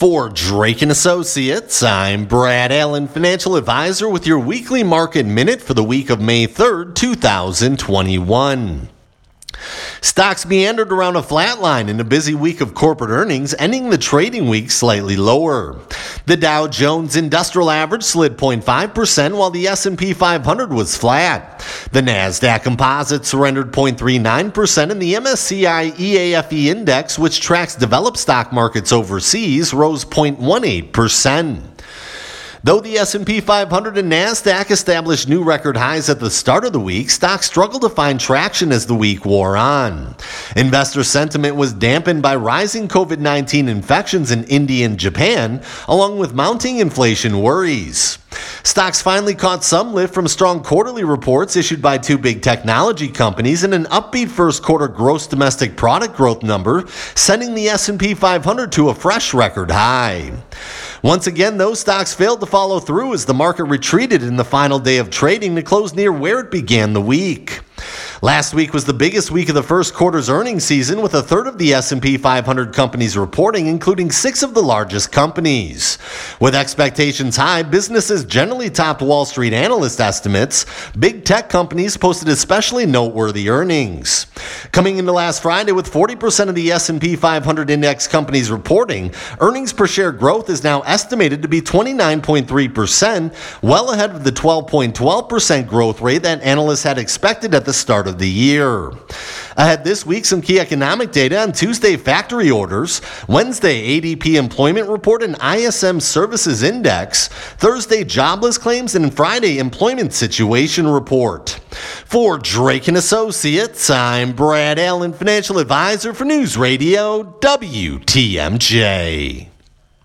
For Drake and Associates, I'm Brad Allen, financial advisor with your weekly market minute for the week of May 3rd, 2021. Stocks meandered around a flat line in a busy week of corporate earnings, ending the trading week slightly lower. The Dow Jones Industrial Average slid 0.5% while the S&P 500 was flat. The Nasdaq Composite surrendered 0.39% and the MSCI EAFE index, which tracks developed stock markets overseas, rose 0.18%. Though the S&P 500 and Nasdaq established new record highs at the start of the week, stocks struggled to find traction as the week wore on. Investor sentiment was dampened by rising COVID-19 infections in India and Japan, along with mounting inflation worries. Stocks finally caught some lift from strong quarterly reports issued by two big technology companies and an upbeat first quarter gross domestic product growth number, sending the S&P 500 to a fresh record high. Once again, those stocks failed to follow through as the market retreated in the final day of trading to close near where it began the week. Last week was the biggest week of the first quarter's earnings season with a third of the S&P 500 companies reporting including 6 of the largest companies. With expectations high, businesses generally topped Wall Street analyst estimates. Big tech companies posted especially noteworthy earnings. Coming into last Friday with 40% of the S&P 500 index companies reporting, earnings per share growth is now estimated to be 29.3%, well ahead of the 12.12% growth rate that analysts had expected at the start of the year. Ahead this week, some key economic data on Tuesday factory orders, Wednesday ADP employment report and ISM services index, Thursday jobless claims, and Friday employment situation report. For Drake and Associates, I'm Brad Allen, financial advisor for News Radio WTMJ.